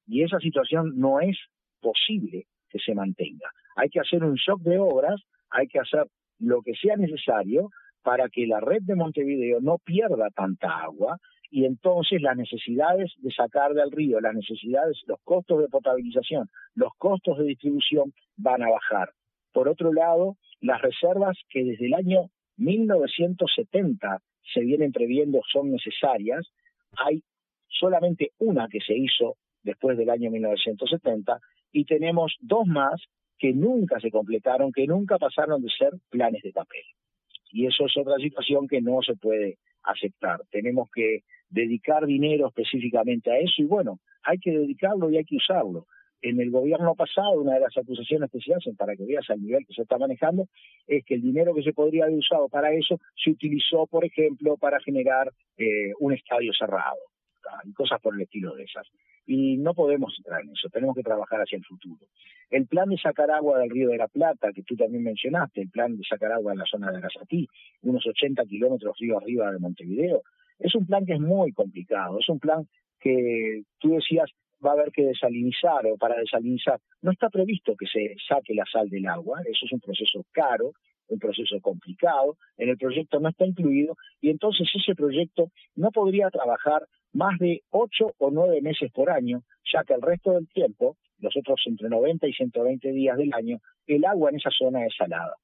Speaker 9: Y esa situación no es posible que se mantenga. Hay que hacer un shock de obras, hay que hacer lo que sea necesario para que la red de Montevideo no pierda tanta agua y entonces las necesidades de sacar del río, las necesidades, los costos de potabilización, los costos de distribución van a bajar. Por otro lado, las reservas que desde el año 1970 se vienen previendo son necesarias, hay solamente una que se hizo después del año 1970 y tenemos dos más que nunca se completaron, que nunca pasaron de ser planes de papel. Y eso es otra situación que no se puede aceptar. Tenemos que dedicar dinero específicamente a eso y bueno, hay que dedicarlo y hay que usarlo. En el gobierno pasado, una de las acusaciones que se hacen para que veas el nivel que se está manejando es que el dinero que se podría haber usado para eso se utilizó, por ejemplo, para generar eh, un estadio cerrado y cosas por el estilo de esas. Y no podemos entrar en eso, tenemos que trabajar hacia el futuro. El plan de sacar agua del río de la Plata, que tú también mencionaste, el plan de sacar agua en la zona de Arasatí, unos 80 kilómetros río arriba de Montevideo, es un plan que es muy complicado, es un plan que tú decías va a haber que desalinizar o para desalinizar. No está previsto que se saque la sal del agua, eso es un proceso caro, un proceso complicado, en el proyecto no está incluido y entonces ese proyecto no podría trabajar más de ocho o nueve meses por año, ya que el resto del tiempo, los otros entre 90 y 120 días del año, el agua en esa zona es salada.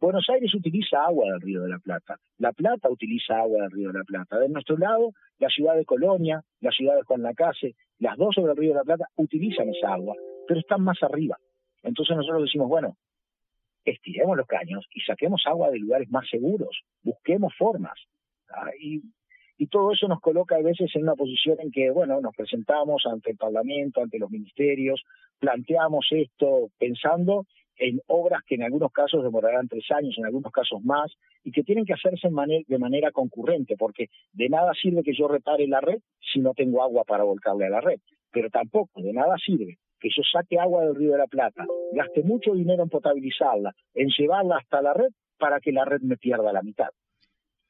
Speaker 9: Buenos Aires utiliza agua del Río de la Plata, La Plata utiliza agua del Río de la Plata. De nuestro lado, la ciudad de Colonia, la ciudad de Juan Lacase, las dos sobre el Río de la Plata utilizan esa agua, pero están más arriba. Entonces nosotros decimos, bueno, estiremos los caños y saquemos agua de lugares más seguros, busquemos formas. ¿ah? Y, y todo eso nos coloca a veces en una posición en que, bueno, nos presentamos ante el Parlamento, ante los ministerios, planteamos esto pensando en obras que en algunos casos demorarán tres años, en algunos casos más, y que tienen que hacerse de manera concurrente, porque de nada sirve que yo repare la red si no tengo agua para volcarle a la red, pero tampoco de nada sirve que yo saque agua del río de la Plata, gaste mucho dinero en potabilizarla, en llevarla hasta la red para que la red me pierda la mitad.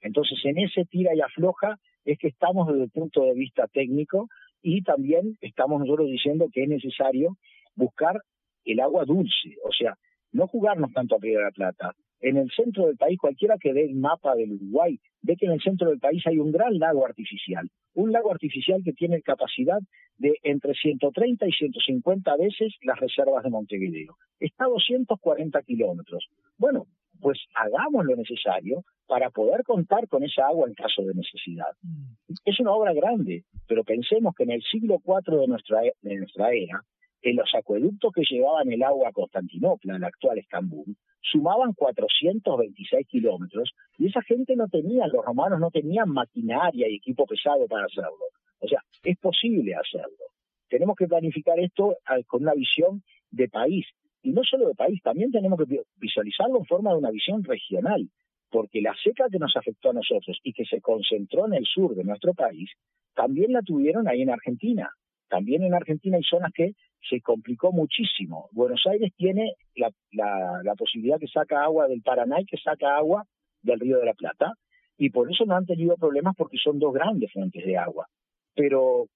Speaker 9: Entonces, en ese tira y afloja es que estamos desde el punto de vista técnico y también estamos nosotros diciendo que es necesario buscar el agua dulce, o sea, no jugarnos tanto a Río de la Plata. En el centro del país, cualquiera que ve el mapa del Uruguay, ve que en el centro del país hay un gran lago artificial, un lago artificial que tiene capacidad de entre 130 y 150 veces las reservas de Montevideo. Está a 240 kilómetros. Bueno, pues hagamos lo necesario para poder contar con esa agua en caso de necesidad. Mm. Es una obra grande, pero pensemos que en el siglo IV de nuestra, e, de nuestra era, en los acueductos que llevaban el agua a Constantinopla, el actual Estambul, sumaban 426 kilómetros y esa gente no tenía, los romanos no tenían maquinaria y equipo pesado para hacerlo. O sea, es posible hacerlo. Tenemos que planificar esto con una visión de país. Y no solo de país, también tenemos que visualizarlo en forma de una visión regional, porque la seca que nos afectó a nosotros y que se concentró en el sur de nuestro país, también la tuvieron ahí en Argentina. También en Argentina hay zonas que se complicó muchísimo. Buenos Aires tiene la, la, posibilidad que saca agua del Paraná y que saca agua del Río de la Plata, y por eso no han tenido problemas porque son dos grandes fuentes de agua. Pero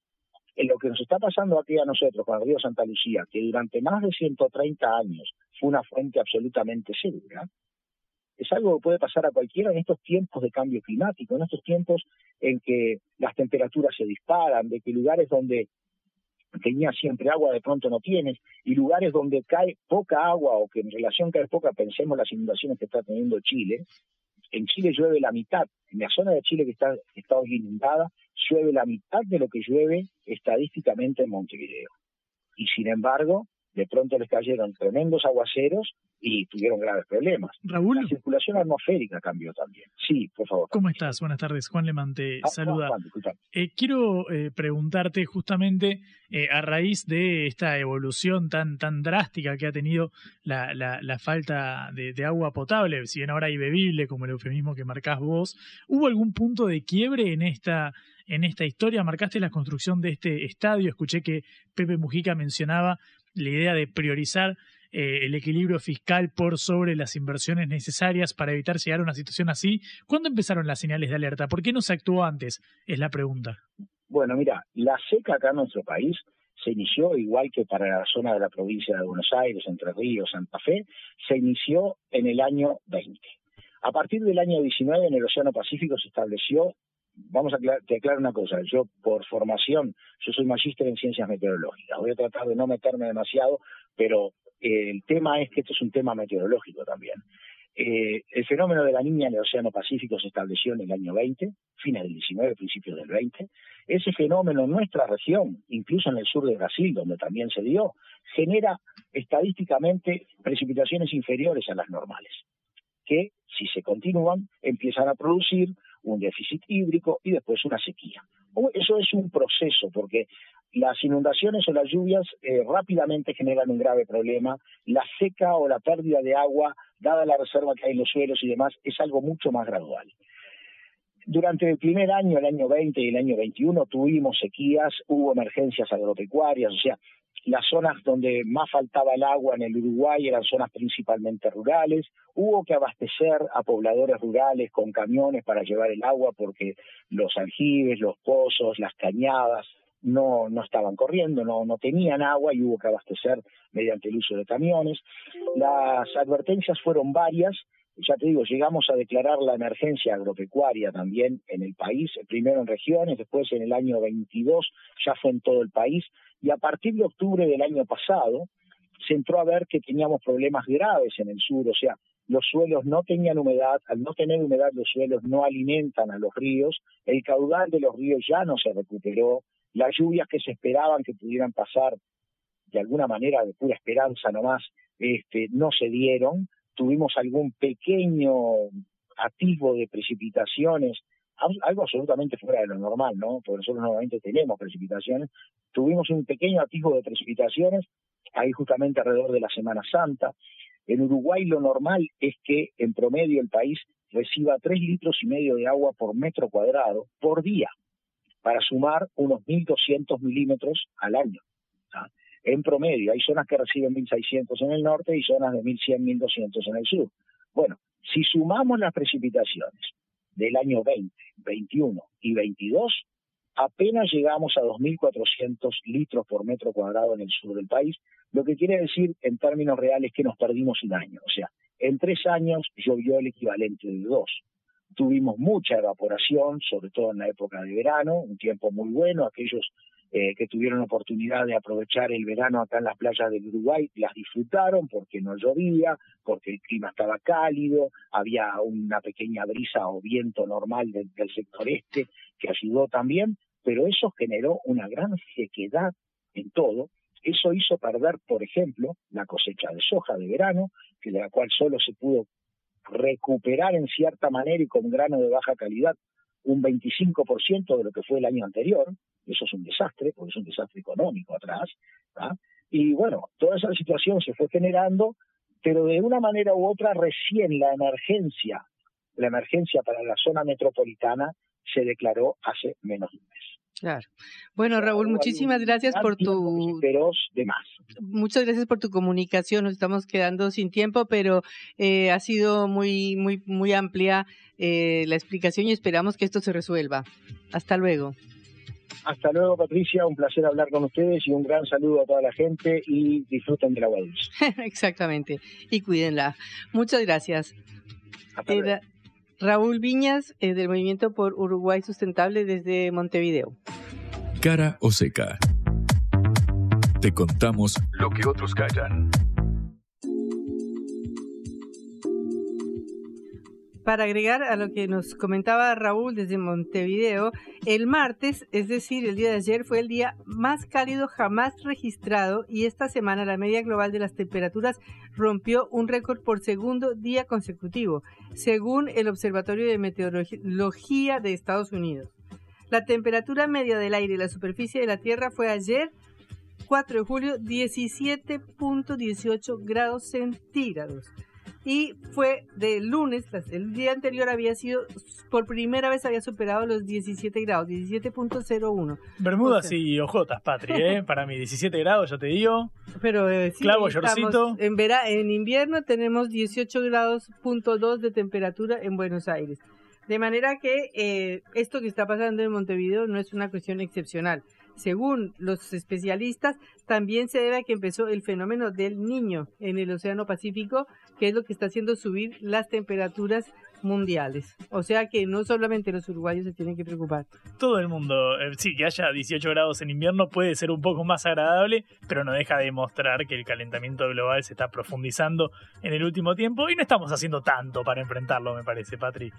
Speaker 9: en lo que nos está pasando aquí a nosotros con el río Santa Lucía, que durante más de 130 años fue una fuente absolutamente segura, es algo que puede pasar a cualquiera en estos tiempos de cambio climático, en estos tiempos en que las temperaturas se disparan, de que lugares donde tenía siempre agua, de pronto no tienes, y lugares donde cae poca agua o que en relación cae poca, pensemos las inundaciones que está teniendo Chile, en Chile llueve la mitad, en la zona de Chile que está, que está hoy inundada, llueve la mitad de lo que llueve estadísticamente en Montevideo. Y sin embargo, de pronto les cayeron tremendos aguaceros y tuvieron graves problemas.
Speaker 7: Raúl.
Speaker 9: La circulación atmosférica cambió también. Sí, por favor.
Speaker 7: ¿Cómo estás? Buenas tardes. Juan Lemán te ah, saluda. eh, quiero eh, preguntarte justamente eh, a raíz de esta evolución tan, tan drástica que ha tenido la, la, falta de, de, agua potable, si bien ahora hay bebible, como el eufemismo que marcás vos, ¿hubo algún punto de quiebre en esta en esta historia. Marcaste la construcción de este estadio. Escuché que Pepe Mujica mencionaba la idea de priorizar eh, el equilibrio fiscal por sobre las inversiones necesarias para evitar llegar a una situación así. ¿Cuándo empezaron las señales de alerta? ¿Por qué no se actuó antes? Es la pregunta.
Speaker 9: Bueno, mira, la seca acá en nuestro país se inició igual que para la zona de la provincia de Buenos Aires, Entre Ríos, Santa Fe, se inició en el año 20. A partir del año 19 en el Océano Pacífico se estableció vamos a te aclarar una cosa, yo por formación, yo soy magíster en ciencias meteorológicas, voy a tratar de no meterme demasiado, pero eh, el tema es que esto es un tema meteorológico también. Eh, el fenómeno de la niña en el Océano Pacífico se estableció en el año 20, fines del 19, principios del 20. Ese fenómeno en nuestra región, incluso en el sur de Brasil, donde también se dio, genera estadísticamente precipitaciones inferiores a las normales, que si se continúan empiezan a producir un déficit hídrico y después una sequía. Eso es un proceso porque las inundaciones o las lluvias eh, rápidamente generan un grave problema. La seca o la pérdida de agua, dada la reserva que hay en los suelos y demás, es algo mucho más gradual. Durante el primer año, el año 20 y el año 21, tuvimos sequías, hubo emergencias agropecuarias, o sea, las zonas donde más faltaba el agua en el Uruguay eran zonas principalmente rurales. Hubo que abastecer a pobladores rurales con camiones para llevar el agua porque los aljibes, los pozos, las cañadas no, no estaban corriendo, no, no tenían agua y hubo que abastecer mediante el uso de camiones. Las advertencias fueron varias. Ya te digo, llegamos a declarar la emergencia agropecuaria también en el país, primero en regiones, después en el año 22 ya fue en todo el país y a partir de octubre del año pasado se entró a ver que teníamos problemas graves en el sur, o sea, los suelos no tenían humedad, al no tener humedad los suelos no alimentan a los ríos, el caudal de los ríos ya no se recuperó, las lluvias que se esperaban que pudieran pasar de alguna manera de pura esperanza nomás, este, no se dieron, tuvimos algún pequeño atisbo de precipitaciones algo absolutamente fuera de lo normal, ¿no? Porque nosotros normalmente tenemos precipitaciones. Tuvimos un pequeño atisbo de precipitaciones ahí justamente alrededor de la Semana Santa. En Uruguay lo normal es que en promedio el país reciba tres litros y medio de agua por metro cuadrado por día, para sumar unos 1.200 milímetros al año. En promedio, hay zonas que reciben 1.600 en el norte y zonas de 1.100, 1.200 en el sur. Bueno, si sumamos las precipitaciones del año 20, 21 y 22, apenas llegamos a 2.400 litros por metro cuadrado en el sur del país, lo que quiere decir en términos reales que nos perdimos un año. O sea, en tres años llovió el equivalente de dos. Tuvimos mucha evaporación, sobre todo en la época de verano, un tiempo muy bueno. Aquellos eh, que tuvieron oportunidad de aprovechar el verano acá en las playas del Uruguay, las disfrutaron porque no llovía, porque el clima estaba cálido, había una pequeña brisa o viento normal del sector este que ayudó también, pero eso generó una gran sequedad en todo. Eso hizo perder, por ejemplo, la cosecha de soja de verano, que de la cual solo se pudo recuperar en cierta manera y con grano de baja calidad un 25% de lo que fue el año anterior, eso es un desastre, porque es un desastre económico atrás, y bueno, toda esa situación se fue generando, pero de una manera u otra recién la emergencia, la emergencia para la zona metropolitana se declaró hace menos de un mes.
Speaker 6: Claro. Bueno, Raúl, muchísimas gracias por tu
Speaker 9: de más.
Speaker 6: Muchas gracias por tu comunicación. Nos estamos quedando sin tiempo, pero eh, ha sido muy muy muy amplia eh, la explicación y esperamos que esto se resuelva. Hasta luego.
Speaker 9: Hasta luego, Patricia. Un placer hablar con ustedes y un gran saludo a toda la gente y disfruten de la dulce.
Speaker 6: Exactamente. Y cuídenla. Muchas gracias. Raúl Viñas, eh, del Movimiento por Uruguay Sustentable desde Montevideo.
Speaker 5: Cara o seca. Te contamos lo que otros callan.
Speaker 6: Para agregar a lo que nos comentaba Raúl desde Montevideo, el martes, es decir, el día de ayer, fue el día más cálido jamás registrado y esta semana la media global de las temperaturas rompió un récord por segundo día consecutivo, según el Observatorio de Meteorología de Estados Unidos. La temperatura media del aire y la superficie de la Tierra fue ayer 4 de julio 17.18 grados centígrados y fue de lunes, el día anterior había sido, por primera vez había superado los 17 grados, 17.01.
Speaker 7: Bermudas y ojotas, Patri, ¿eh? para mí 17 grados, ya te digo.
Speaker 6: Pero eh,
Speaker 7: Clavo, yorcito.
Speaker 6: En, vera, en invierno tenemos 18 grados punto dos de temperatura en Buenos Aires. De manera que eh, esto que está pasando en Montevideo no es una cuestión excepcional. Según los especialistas, también se debe a que empezó el fenómeno del niño en el Océano Pacífico, que es lo que está haciendo subir las temperaturas mundiales. O sea que no solamente los uruguayos se tienen que preocupar.
Speaker 7: Todo el mundo, eh, sí, que haya 18 grados en invierno puede ser un poco más agradable, pero no deja de demostrar que el calentamiento global se está profundizando en el último tiempo y no estamos haciendo tanto para enfrentarlo, me parece, Patri.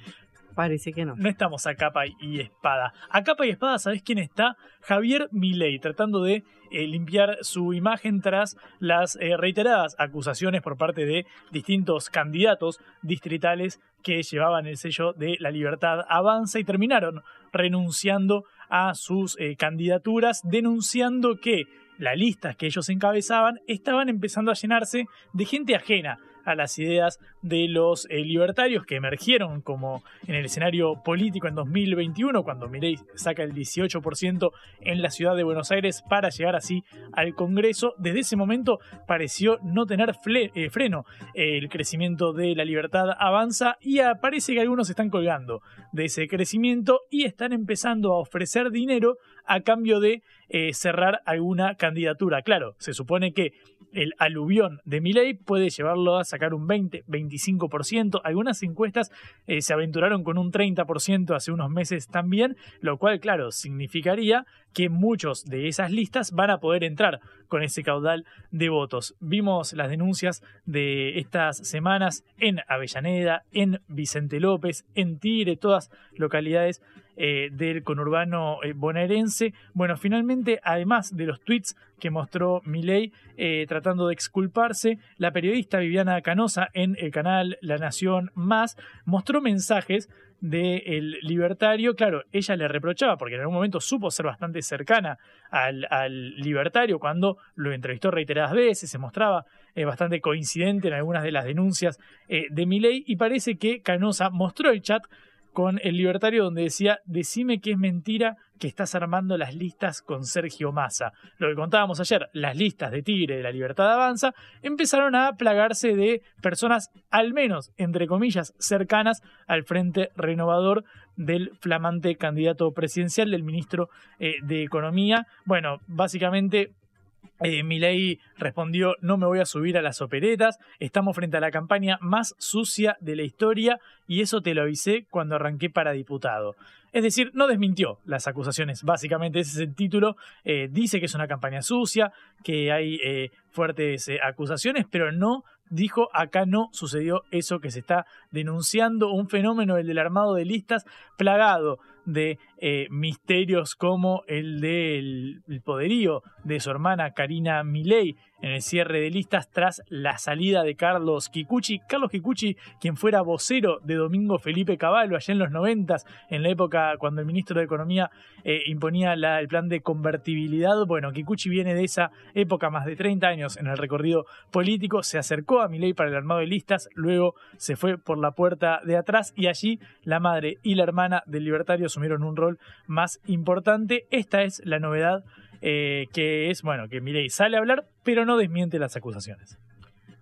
Speaker 6: Parece que no.
Speaker 7: No estamos a capa y espada. A capa y espada, ¿sabes quién está? Javier Milei, tratando de eh, limpiar su imagen tras las eh, reiteradas acusaciones por parte de distintos candidatos distritales que llevaban el sello de la libertad avanza y terminaron renunciando a sus eh, candidaturas, denunciando que las listas que ellos encabezaban estaban empezando a llenarse de gente ajena a las ideas de los eh, libertarios que emergieron como en el escenario político en 2021, cuando Milei saca el 18% en la ciudad de Buenos Aires para llegar así al Congreso. Desde ese momento pareció no tener eh, freno. el crecimiento de la libertad avanza y parece que algunos están colgando de ese crecimiento y están empezando a ofrecer dinero a cambio de eh, cerrar alguna candidatura. Claro, se supone que el aluvión de Milei puede llevarlo a sacar un 20, 25%. Algunas encuestas eh, se aventuraron con un 30% hace unos meses también, lo cual, claro, significaría que muchos de esas listas van a poder entrar con ese caudal de votos. Vimos las denuncias de estas semanas en Avellaneda, en Vicente López, en Tigre, todas localidades eh, del conurbano eh, bonaerense. Bueno, finalmente, además de los tweets que mostró Milei eh, tratando de exculparse, la periodista Viviana Canosa en el canal La Nación Más mostró mensajes del libertario, claro, ella le reprochaba, porque en algún momento supo ser bastante cercana al, libertario cuando lo entrevistó reiteradas veces, se mostraba bastante coincidente en algunas de las denuncias de Milei y parece que Canosa mostró el chat con el libertario donde decía, decime que es mentira que estás armando las listas con Sergio Massa. Lo que contábamos ayer, las listas de Tigre de la Libertad Avanza empezaron a plagarse de personas, al menos, entre comillas, cercanas al Frente Renovador del flamante candidato presidencial del ministro eh, de Economía. Bueno, básicamente eh, Milei respondió, no me voy a subir a las operetas, estamos frente a la campaña más sucia de la historia y eso te lo avisé cuando arranqué para diputado. Es decir, no desmintió las acusaciones, básicamente ese es el título, eh, dice que es una campaña sucia, que hay eh, fuertes eh, acusaciones, pero no dijo acá no sucedió eso que se está denunciando, un fenómeno, el del armado de listas, plagado de misterios como el del poderío de su hermana Karina Milei, en el cierre de listas tras la salida de Carlos Kikuchi. Carlos Kikuchi, quien fuera vocero de Domingo Felipe Caballo allá en los noventas, en la época cuando el ministro de Economía eh, imponía el plan de convertibilidad. Bueno, Kikuchi viene de esa época, más de 30 años en el recorrido político, se acercó a Milei para el armado de listas, luego se fue por la puerta de atrás y allí la madre y la hermana del libertario asumieron un rol más importante. Esta es la novedad eh, que es, bueno, que Milei sale a hablar, pero no desmiente las acusaciones.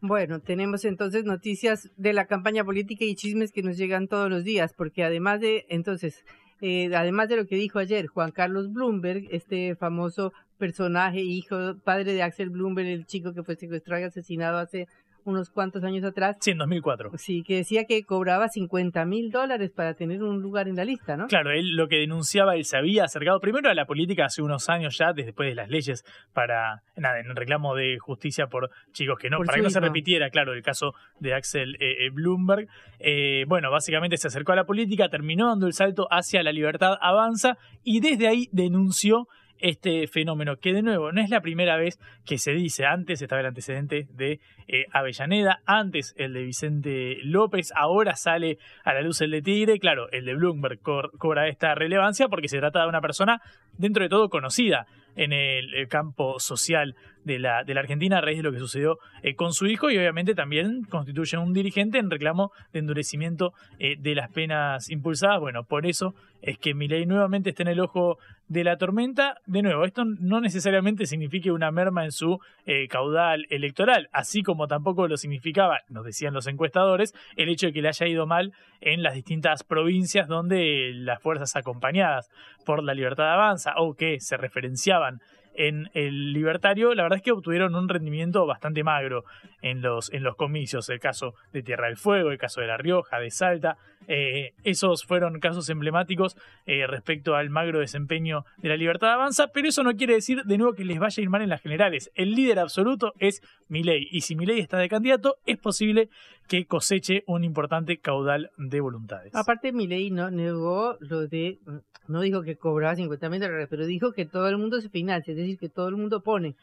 Speaker 6: Bueno, tenemos entonces noticias de la campaña política y chismes que nos llegan todos los días, porque además de, entonces, eh, además de lo que dijo ayer Juan Carlos Bloomberg, este famoso personaje, hijo, padre de Axel Bloomberg, el chico que fue secuestrado y asesinado hace unos cuantos años atrás.
Speaker 7: Sí, en 2004.
Speaker 6: Sí, que decía que cobraba 50 mil dólares para tener un lugar en la lista, ¿no?
Speaker 7: Claro, él lo que denunciaba, él se había acercado primero a la política hace unos años ya, después de las leyes para, nada, en reclamo de justicia por chicos que no, para que no se repitiera, claro, el caso de Axel eh, eh, Bloomberg. Eh, bueno, básicamente se acercó a la política, terminó dando el salto hacia la libertad avanza y desde ahí denunció este fenómeno, que de nuevo no es la primera vez que se dice, antes estaba el antecedente de eh, Avellaneda, antes el de Vicente López, ahora sale a la luz el de Tigre, claro, el de Bloomberg cobra esta relevancia porque se trata de una persona dentro de todo conocida en el, campo social de la, de la Argentina a raíz de lo que sucedió eh, con su hijo y obviamente también constituye un dirigente en reclamo de endurecimiento eh, de las penas impulsadas. Bueno, por eso es que Milei nuevamente está en el ojo de la tormenta. De nuevo, esto no necesariamente signifique una merma en su eh, caudal electoral, así como tampoco lo significaba, nos decían los encuestadores, el hecho de que le haya ido mal en las distintas provincias donde las fuerzas acompañadas por la libertad avanza o que se referenciaban en el libertario, la verdad es que obtuvieron un rendimiento bastante magro en los, en los comicios. El caso de Tierra del Fuego, el caso de La Rioja, de Salta. Eh, esos fueron casos emblemáticos eh, respecto al magro desempeño de la libertad avanza, pero eso no quiere decir de nuevo que les vaya a ir mal en las generales. El líder absoluto es Milei, y si Milei está de candidato, es posible que coseche un importante caudal de voluntades.
Speaker 6: Aparte, Milei no negó lo de, no dijo que cobraba 50 mil dólares, pero dijo que todo el mundo se financia, es decir, que todo el mundo pone.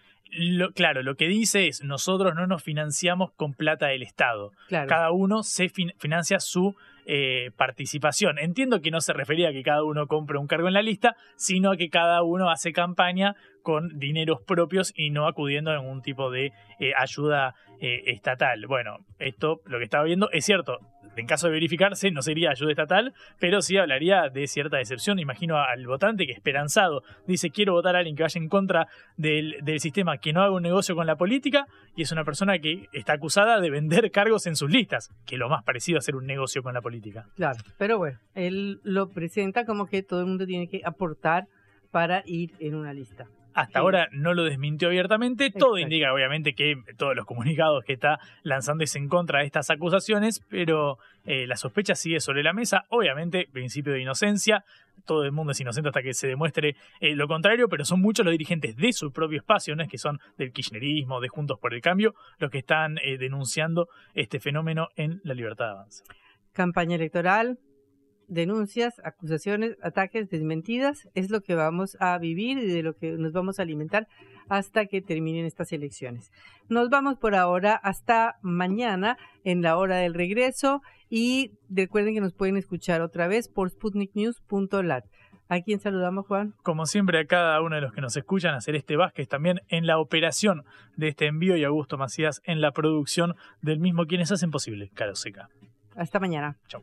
Speaker 7: claro, lo que dice es, nosotros no nos financiamos con plata del Estado. Cada uno se financia su eh, participación. Entiendo que no se refería a que cada uno compre un cargo en la lista, sino a que cada uno hace campaña con dineros propios y no acudiendo a ningún tipo de eh, ayuda eh, estatal. Bueno, esto lo que estaba viendo es cierto, en caso de verificarse no sería ayuda estatal, pero sí hablaría de cierta decepción. Imagino al votante que esperanzado dice quiero votar a alguien que vaya en contra del, sistema, que no haga un negocio con la política, y es una persona que está acusada de vender cargos en sus listas, que lo más parecido a hacer un negocio con la política.
Speaker 6: Claro, pero bueno, él lo presenta como que todo el mundo tiene que aportar para ir en una lista.
Speaker 7: Hasta ahora no lo desmintió abiertamente. Todo indica, obviamente, que todos los comunicados que está lanzando es en contra de estas acusaciones, pero eh, la sospecha sigue sobre la mesa. Obviamente, principio de inocencia. Todo el mundo es inocente hasta que se demuestre eh, lo contrario, pero son muchos los dirigentes de su propio espacio, no es que son del kirchnerismo, de Juntos por el Cambio, los que están eh, denunciando este fenómeno en la libertad de avance.
Speaker 6: Campaña electoral, denuncias, acusaciones, ataques, desmentidas, es lo que vamos a vivir y de lo que nos vamos a alimentar hasta que terminen estas elecciones. Nos vamos por ahora hasta mañana en la hora del regreso y recuerden que nos pueden escuchar otra vez por sputniknews.lat. ¿A quién saludamos, Juan?
Speaker 7: Como siempre, a cada uno de los que nos escuchan, a Celeste Vázquez también en la operación de este envío y Augusto Macías en la producción del mismo, quienes hacen posible Caro Seca.
Speaker 6: Hasta mañana.
Speaker 7: Chau.